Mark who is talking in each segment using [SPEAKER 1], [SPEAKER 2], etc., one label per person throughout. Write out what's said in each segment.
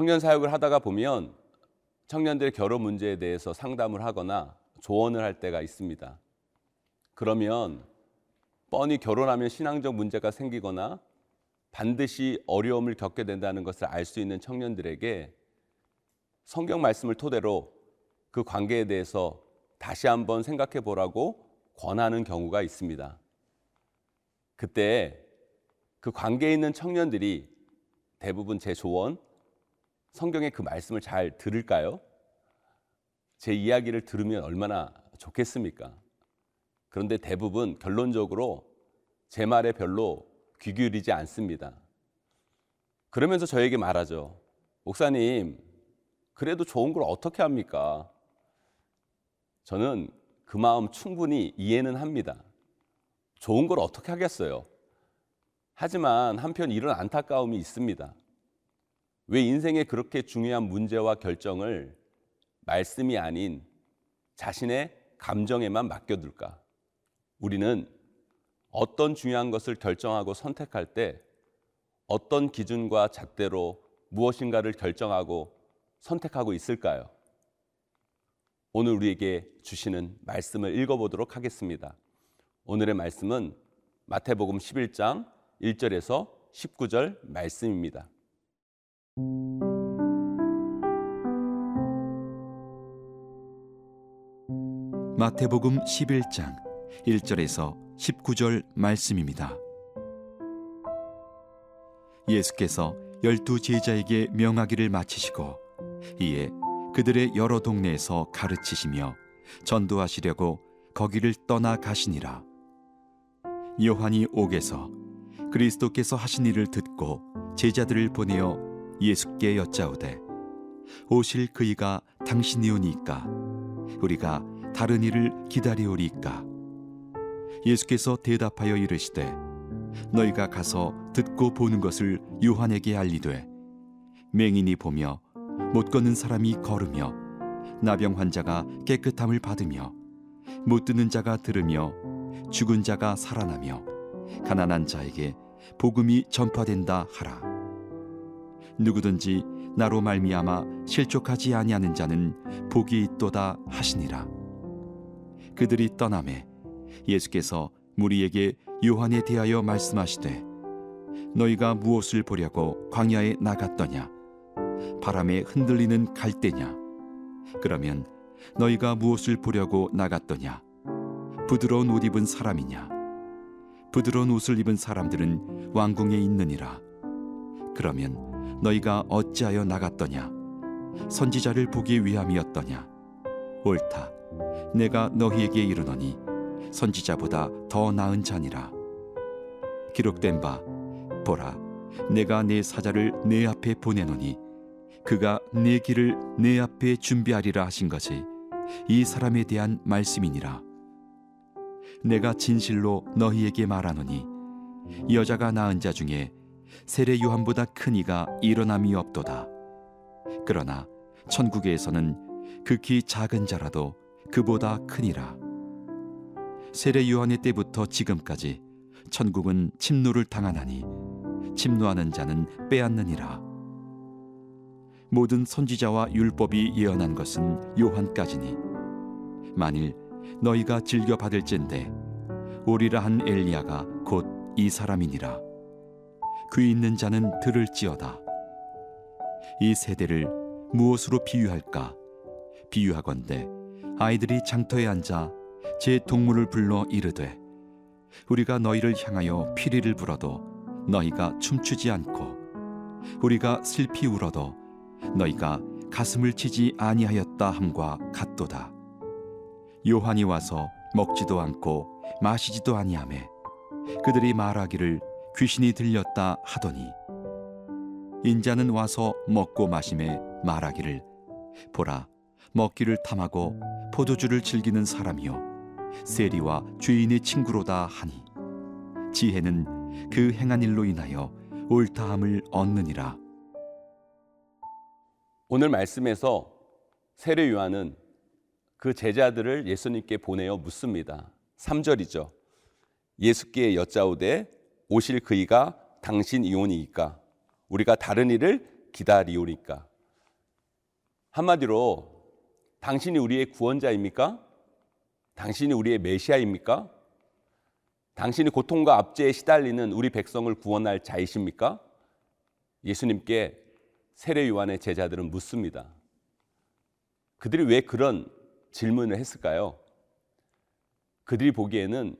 [SPEAKER 1] 청년 사역을 하다가 보면 청년들의 결혼 문제에 대해서 상담을 하거나 조언을 할 때가 있습니다. 그러면 뻔히 결혼하면 신앙적 문제가 생기거나 반드시 어려움을 겪게 된다는 것을 알 수 있는 청년들에게 성경 말씀을 토대로 그 관계에 대해서 다시 한번 생각해 보라고 권하는 경우가 있습니다. 그때 그 관계에 있는 청년들이 대부분 제 조언, 성경의 그 말씀을 잘 들을까요? 제 이야기를 들으면 얼마나 좋겠습니까? 그런데 대부분 결론적으로 제 말에 별로 귀 기울이지 않습니다. 그러면서 저에게 말하죠. 목사님, 그래도 좋은 걸 어떻게 합니까? 저는 그 마음 충분히 이해는 합니다. 좋은 걸 어떻게 하겠어요? 하지만 한편 이런 안타까움이 있습니다. 왜 인생에 그렇게 중요한 문제와 결정을 말씀이 아닌 자신의 감정에만 맡겨둘까? 우리는 어떤 중요한 것을 결정하고 선택할 때 어떤 기준과 잣대로 무엇인가를 결정하고 선택하고 있을까요? 오늘 우리에게 주시는 말씀을 읽어보도록 하겠습니다. 오늘의 말씀은 마태복음 11장 1절에서 19절 말씀입니다.
[SPEAKER 2] 마태복음 11장 1절에서 19절 말씀입니다. 예수께서 열두 제자에게 명하기를 마치시고 이에 그들의 여러 동네에서 가르치시며 전도하시려고 거기를 떠나 가시니라. 요한이 옥에서 그리스도께서 하신 일을 듣고 제자들을 보내어 예수께 여짜오되 오실 그이가 당신이오니까 우리가 다른 일을 기다리오리까? 예수께서 대답하여 이르시되 너희가 가서 듣고 보는 것을 요한에게 알리되 맹인이 보며 못 걷는 사람이 걸으며 나병 환자가 깨끗함을 받으며 못 듣는 자가 들으며 죽은 자가 살아나며 가난한 자에게 복음이 전파된다 하라 누구든지 나로 말미암아 실족하지 아니하는 자는 복이 있도다 하시니라. 그들이 떠남에 예수께서 무리에게 요한에 대하여 말씀하시되 너희가 무엇을 보려고 광야에 나갔더냐? 바람에 흔들리는 갈대냐? 그러면 너희가 무엇을 보려고 나갔더냐? 부드러운 옷 입은 사람이냐? 부드러운 옷을 입은 사람들은 왕궁에 있느니라. 그러면 너희가 어찌하여 나갔더냐? 선지자를 보기 위함이었더냐? 옳다. 내가 너희에게 이르노니 선지자보다 더 나은 자니라. 기록된 바 보라 내가 내 사자를 내 앞에 보내노니 그가 내 길을 내 앞에 준비하리라 하신 것이 이 사람에 대한 말씀이니라. 내가 진실로 너희에게 말하노니 여자가 낳은 자 중에 세례 요한보다 큰 이가 일어남이 없도다. 그러나 천국에서는 극히 작은 자라도 그보다 크니라. 세례 요한의 때부터 지금까지 천국은 침노를 당하나니 침노하는 자는 빼앗느니라. 모든 선지자와 율법이 예언한 것은 요한까지니 만일 너희가 즐겨 받을진대 오리라 한 엘리야가 곧 이 사람이니라 귀 있는 자는 들을지어다. 이 세대를 무엇으로 비유할까? 비유하건대 아이들이 장터에 앉아 제 동물을 불러 이르되 우리가 너희를 향하여 피리를 불어도 너희가 춤추지 않고 우리가 슬피 울어도 너희가 가슴을 치지 아니하였다 함과 같도다. 요한이 와서 먹지도 않고 마시지도 아니하매 그들이 말하기를 귀신이 들렸다 하더니 인자는 와서 먹고 마심에 말하기를 보라 먹기를 탐하고 포도주를 즐기는 사람이요 세리와 죄인의 친구로다 하니 지혜는 그 행한 일로 인하여 옳다함을 얻느니라
[SPEAKER 1] 오늘 말씀에서 세례 요한은 그 제자들을 예수님께 보내어 묻습니다. 3절이죠. 예수께 여짜오되 오실 그이가 당신 이온이니까 우리가 다른 일을 기다리오니까 한마디로 당신이 우리의 구원자입니까? 당신이 우리의 메시아입니까? 당신이 고통과 압제에 시달리는 우리 백성을 구원할 자이십니까? 예수님께 세례 요한의 제자들은 묻습니다. 그들이 왜 그런 질문을 했을까요? 그들이 보기에는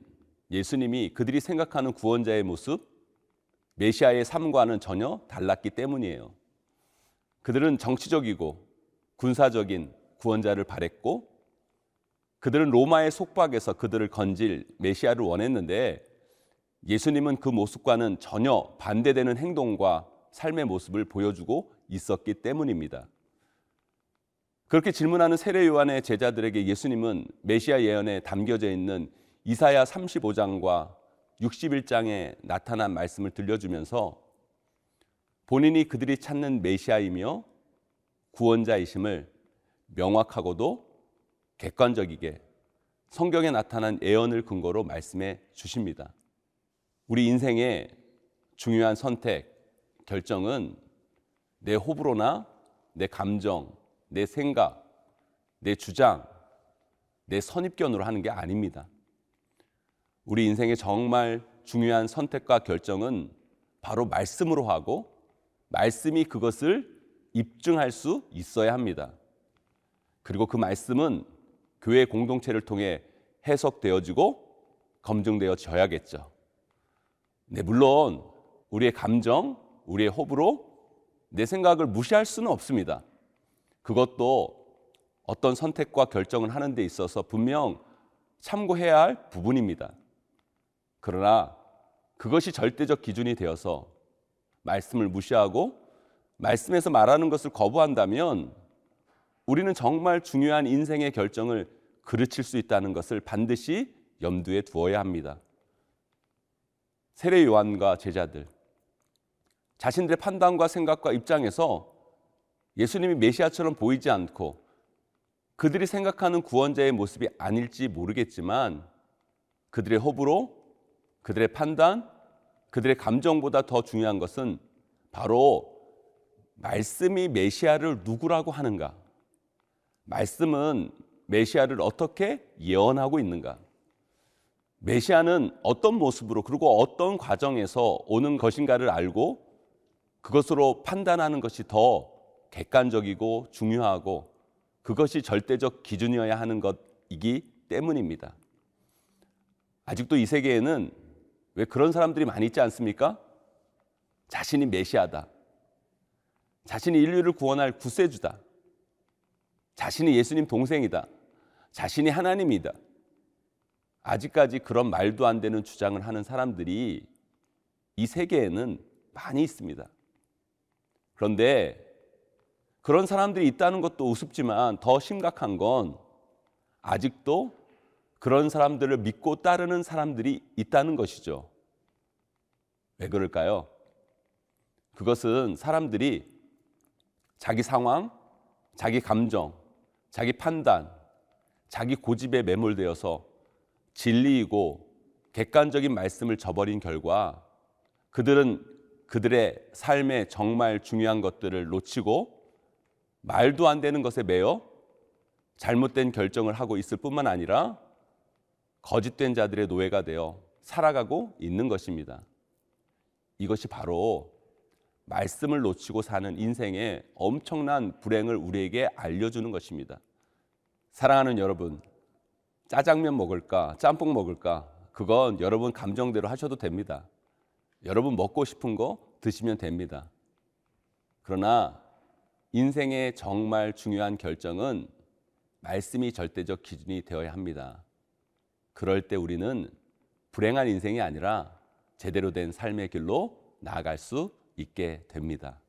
[SPEAKER 1] 예수님이 그들이 생각하는 구원자의 모습, 메시아의 삶과는 전혀 달랐기 때문이에요. 그들은 정치적이고 군사적인 구원자를 바랬고 그들은 로마의 속박에서 그들을 건질 메시아를 원했는데 예수님은 그 모습과는 전혀 반대되는 행동과 삶의 모습을 보여주고 있었기 때문입니다. 그렇게 질문하는 세례 요한의 제자들에게 예수님은 메시아 예언에 담겨져 있는 이사야 35장과 61장에 나타난 말씀을 들려주면서 본인이 그들이 찾는 메시아이며 구원자이심을 명확하고도 객관적이게 성경에 나타난 예언을 근거로 말씀해 주십니다. 우리 인생의 중요한 선택, 결정은 내 호불호나 내 감정, 내 생각, 내 주장, 내 선입견으로 하는 게 아닙니다. 우리 인생의 정말 중요한 선택과 결정은 바로 말씀으로 하고 말씀이 그것을 입증할 수 있어야 합니다. 그리고 그 말씀은 교회 공동체를 통해 해석되어지고 검증되어져야겠죠. 네, 물론 우리의 감정, 우리의 호불호, 내 생각을 무시할 수는 없습니다. 그것도 어떤 선택과 결정을 하는 데 있어서 분명 참고해야 할 부분입니다. 그러나 그것이 절대적 기준이 되어서 말씀을 무시하고 말씀에서 말하는 것을 거부한다면 우리는 정말 중요한 인생의 결정을 그르칠 수 있다는 것을 반드시 염두에 두어야 합니다. 세례 요한과 제자들 자신들의 판단과 생각과 입장에서 예수님이 메시아처럼 보이지 않고 그들이 생각하는 구원자의 모습이 아닐지 모르겠지만 그들의 호불호, 그들의 판단, 그들의 감정보다 더 중요한 것은 바로 말씀이 메시아를 누구라고 하는가? 말씀은 메시아를 어떻게 예언하고 있는가? 메시아는 어떤 모습으로 그리고 어떤 과정에서 오는 것인가를 알고 그것으로 판단하는 것이 더 객관적이고 중요하고 그것이 절대적 기준이어야 하는 것이기 때문입니다. 아직도 이 세계에는 왜 그런 사람들이 많이 있지 않습니까? 자신이 메시아다. 자신이 인류를 구원할 구세주다. 자신이 예수님 동생이다. 자신이 하나님이다. 아직까지 그런 말도 안 되는 주장을 하는 사람들이 이 세계에는 많이 있습니다. 그런데 그런 사람들이 있다는 것도 우습지만 더 심각한 건 아직도 그런 사람들을 믿고 따르는 사람들이 있다는 것이죠. 왜 그럴까요? 그것은 사람들이 자기 상황, 자기 감정, 자기 판단, 자기 고집에 매몰되어서 진리이고 객관적인 말씀을 저버린 결과 그들은 그들의 삶에 정말 중요한 것들을 놓치고 말도 안 되는 것에 매여 잘못된 결정을 하고 있을 뿐만 아니라 거짓된 자들의 노예가 되어 살아가고 있는 것입니다. 이것이 바로 말씀을 놓치고 사는 인생의 엄청난 불행을 우리에게 알려주는 것입니다. 사랑하는 여러분, 짜장면 먹을까, 짬뽕 먹을까, 그건 여러분 감정대로 하셔도 됩니다. 여러분 먹고 싶은 거 드시면 됩니다. 그러나 인생의 정말 중요한 결정은 말씀이 절대적 기준이 되어야 합니다. 그럴 때 우리는 불행한 인생이 아니라 제대로 된 삶의 길로 나아갈 수 있게 됩니다.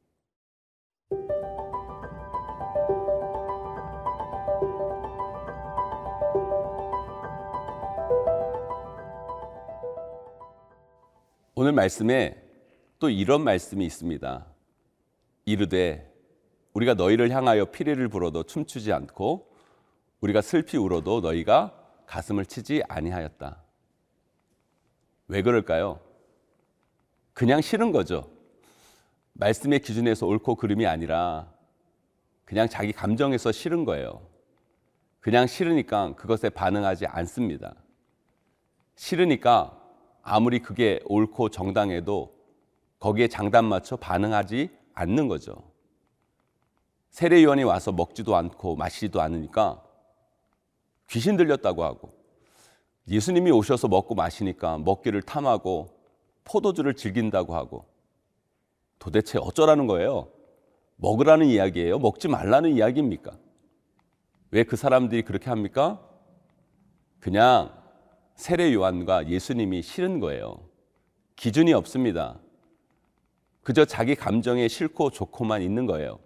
[SPEAKER 1] 오늘 말씀에 또 이런 말씀이 있습니다. 이르되 우리가 너희를 향하여 피리를 불어도 춤추지 않고 우리가 슬피 울어도 너희가 가슴을 치지 아니하였다. 왜 그럴까요? 그냥 싫은 거죠. 말씀의 기준에서 옳고 그름이 아니라 그냥 자기 감정에서 싫은 거예요. 그냥 싫으니까 그것에 반응하지 않습니다. 싫으니까 아무리 그게 옳고 정당해도 거기에 장단 맞춰 반응하지 않는 거죠. 세례요한이 와서 먹지도 않고 마시지도 않으니까 귀신 들렸다고 하고 예수님이 오셔서 먹고 마시니까 먹기를 탐하고 포도주를 즐긴다고 하고 도대체 어쩌라는 거예요? 먹으라는 이야기예요? 먹지 말라는 이야기입니까? 왜 그 사람들이 그렇게 합니까? 그냥 세례 요한과 예수님이 싫은 거예요. 기준이 없습니다. 그저 자기 감정에 싫고 좋고만 있는 거예요.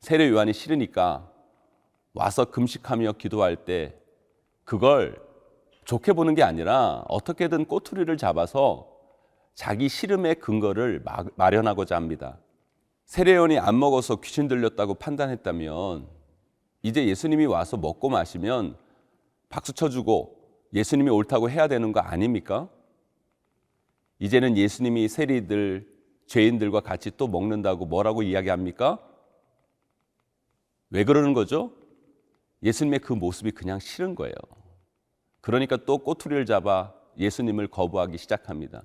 [SPEAKER 1] 세례 요한이 싫으니까 와서 금식하며 기도할 때 그걸 좋게 보는 게 아니라 어떻게든 꼬투리를 잡아서 자기 싫음의 근거를 마, 마련하고자 합니다. 세례요한이 안 먹어서 귀신 들렸다고 판단했다면 이제 예수님이 와서 먹고 마시면 박수 쳐주고 예수님이 옳다고 해야 되는 거 아닙니까? 이제는 예수님이 세리들, 죄인들과 같이 또 먹는다고 뭐라고 이야기합니까? 왜 그러는 거죠? 예수님의 그 모습이 그냥 싫은 거예요. 그러니까 또 꼬투리를 잡아 예수님을 거부하기 시작합니다.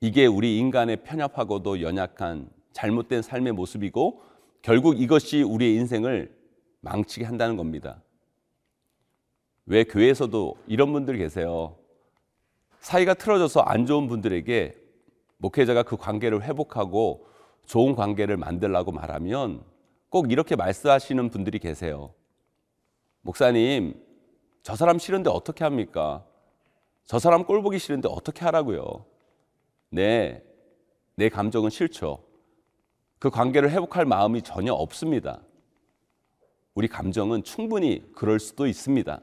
[SPEAKER 1] 이게 우리 인간의 편협하고도 연약한 잘못된 삶의 모습이고 결국 이것이 우리의 인생을 망치게 한다는 겁니다. 왜 교회에서도 이런 분들 계세요. 사이가 틀어져서 안 좋은 분들에게 목회자가 그 관계를 회복하고 좋은 관계를 만들라고 말하면 꼭 이렇게 말씀하시는 분들이 계세요. 목사님, 저 사람 싫은데 어떻게 합니까? 저 사람 꼴 보기 싫은데 어떻게 하라고요? 네, 내 감정은 싫죠. 그 관계를 회복할 마음이 전혀 없습니다. 우리 감정은 충분히 그럴 수도 있습니다.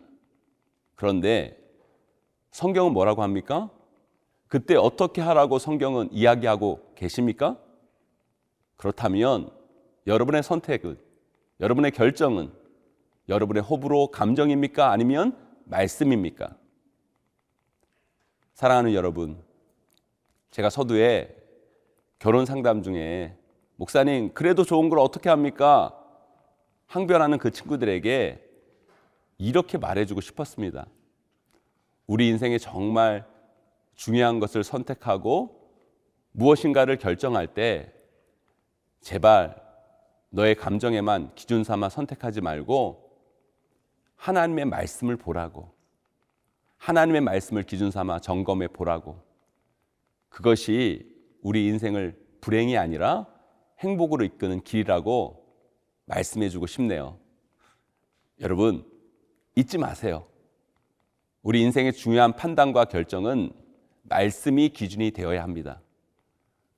[SPEAKER 1] 그런데 성경은 뭐라고 합니까? 그때 어떻게 하라고 성경은 이야기하고 계십니까? 그렇다면 여러분의 선택은, 여러분의 결정은 여러분의 호불호 감정입니까? 아니면 말씀입니까? 사랑하는 여러분, 제가 서두에 결혼 상담 중에 목사님, 그래도 좋은 걸 어떻게 합니까? 항변하는 그 친구들에게 이렇게 말해주고 싶었습니다. 우리 인생에 정말 중요한 것을 선택하고 무엇인가를 결정할 때 제발 너의 감정에만 기준 삼아 선택하지 말고 하나님의 말씀을 보라고 하나님의 말씀을 기준 삼아 점검해 보라고 그것이 우리 인생을 불행이 아니라 행복으로 이끄는 길이라고 말씀해 주고 싶네요. 여러분, 잊지 마세요. 우리 인생의 중요한 판단과 결정은 말씀이 기준이 되어야 합니다.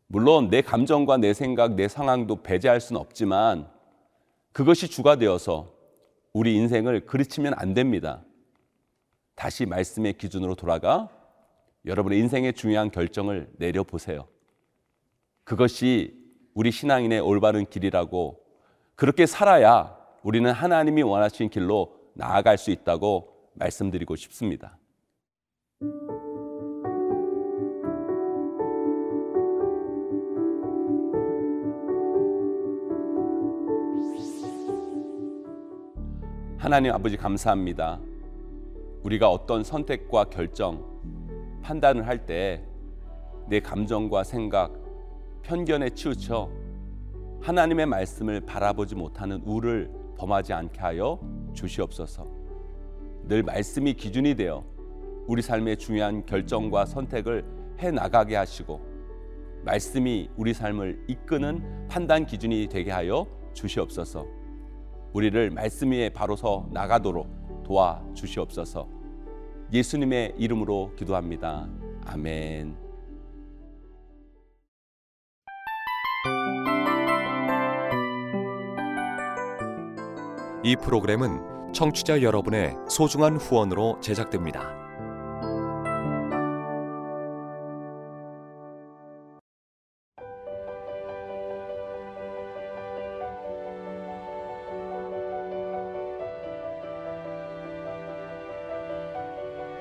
[SPEAKER 1] 물론 내 감정과 내 생각, 내 상황도 배제할 수는 없지만 그것이 주가 되어서 우리 인생을 그르치면 안 됩니다. 다시 말씀의 기준으로 돌아가 여러분의 인생의 중요한 결정을 내려보세요. 그것이 우리 신앙인의 올바른 길이라고 그렇게 살아야 우리는 하나님이 원하신 길로 나아갈 수 있다고 말씀드리고 싶습니다. 하나님 아버지 감사합니다. 우리가 어떤 선택과 결정, 판단을 할 때 내 감정과 생각, 편견에 치우쳐 하나님의 말씀을 바라보지 못하는 우를 범하지 않게 하여 주시옵소서. 늘 말씀이 기준이 되어 우리 삶의 중요한 결정과 선택을 해 나가게 하시고 말씀이 우리 삶을 이끄는 판단 기준이 되게 하여 주시옵소서. 우리를 말씀 위에 바로 서 나가도록 도와 주시옵소서. 예수님의 이름으로 기도합니다. 아멘.
[SPEAKER 3] 이 프로그램은 청취자 여러분의 소중한 후원으로 제작됩니다.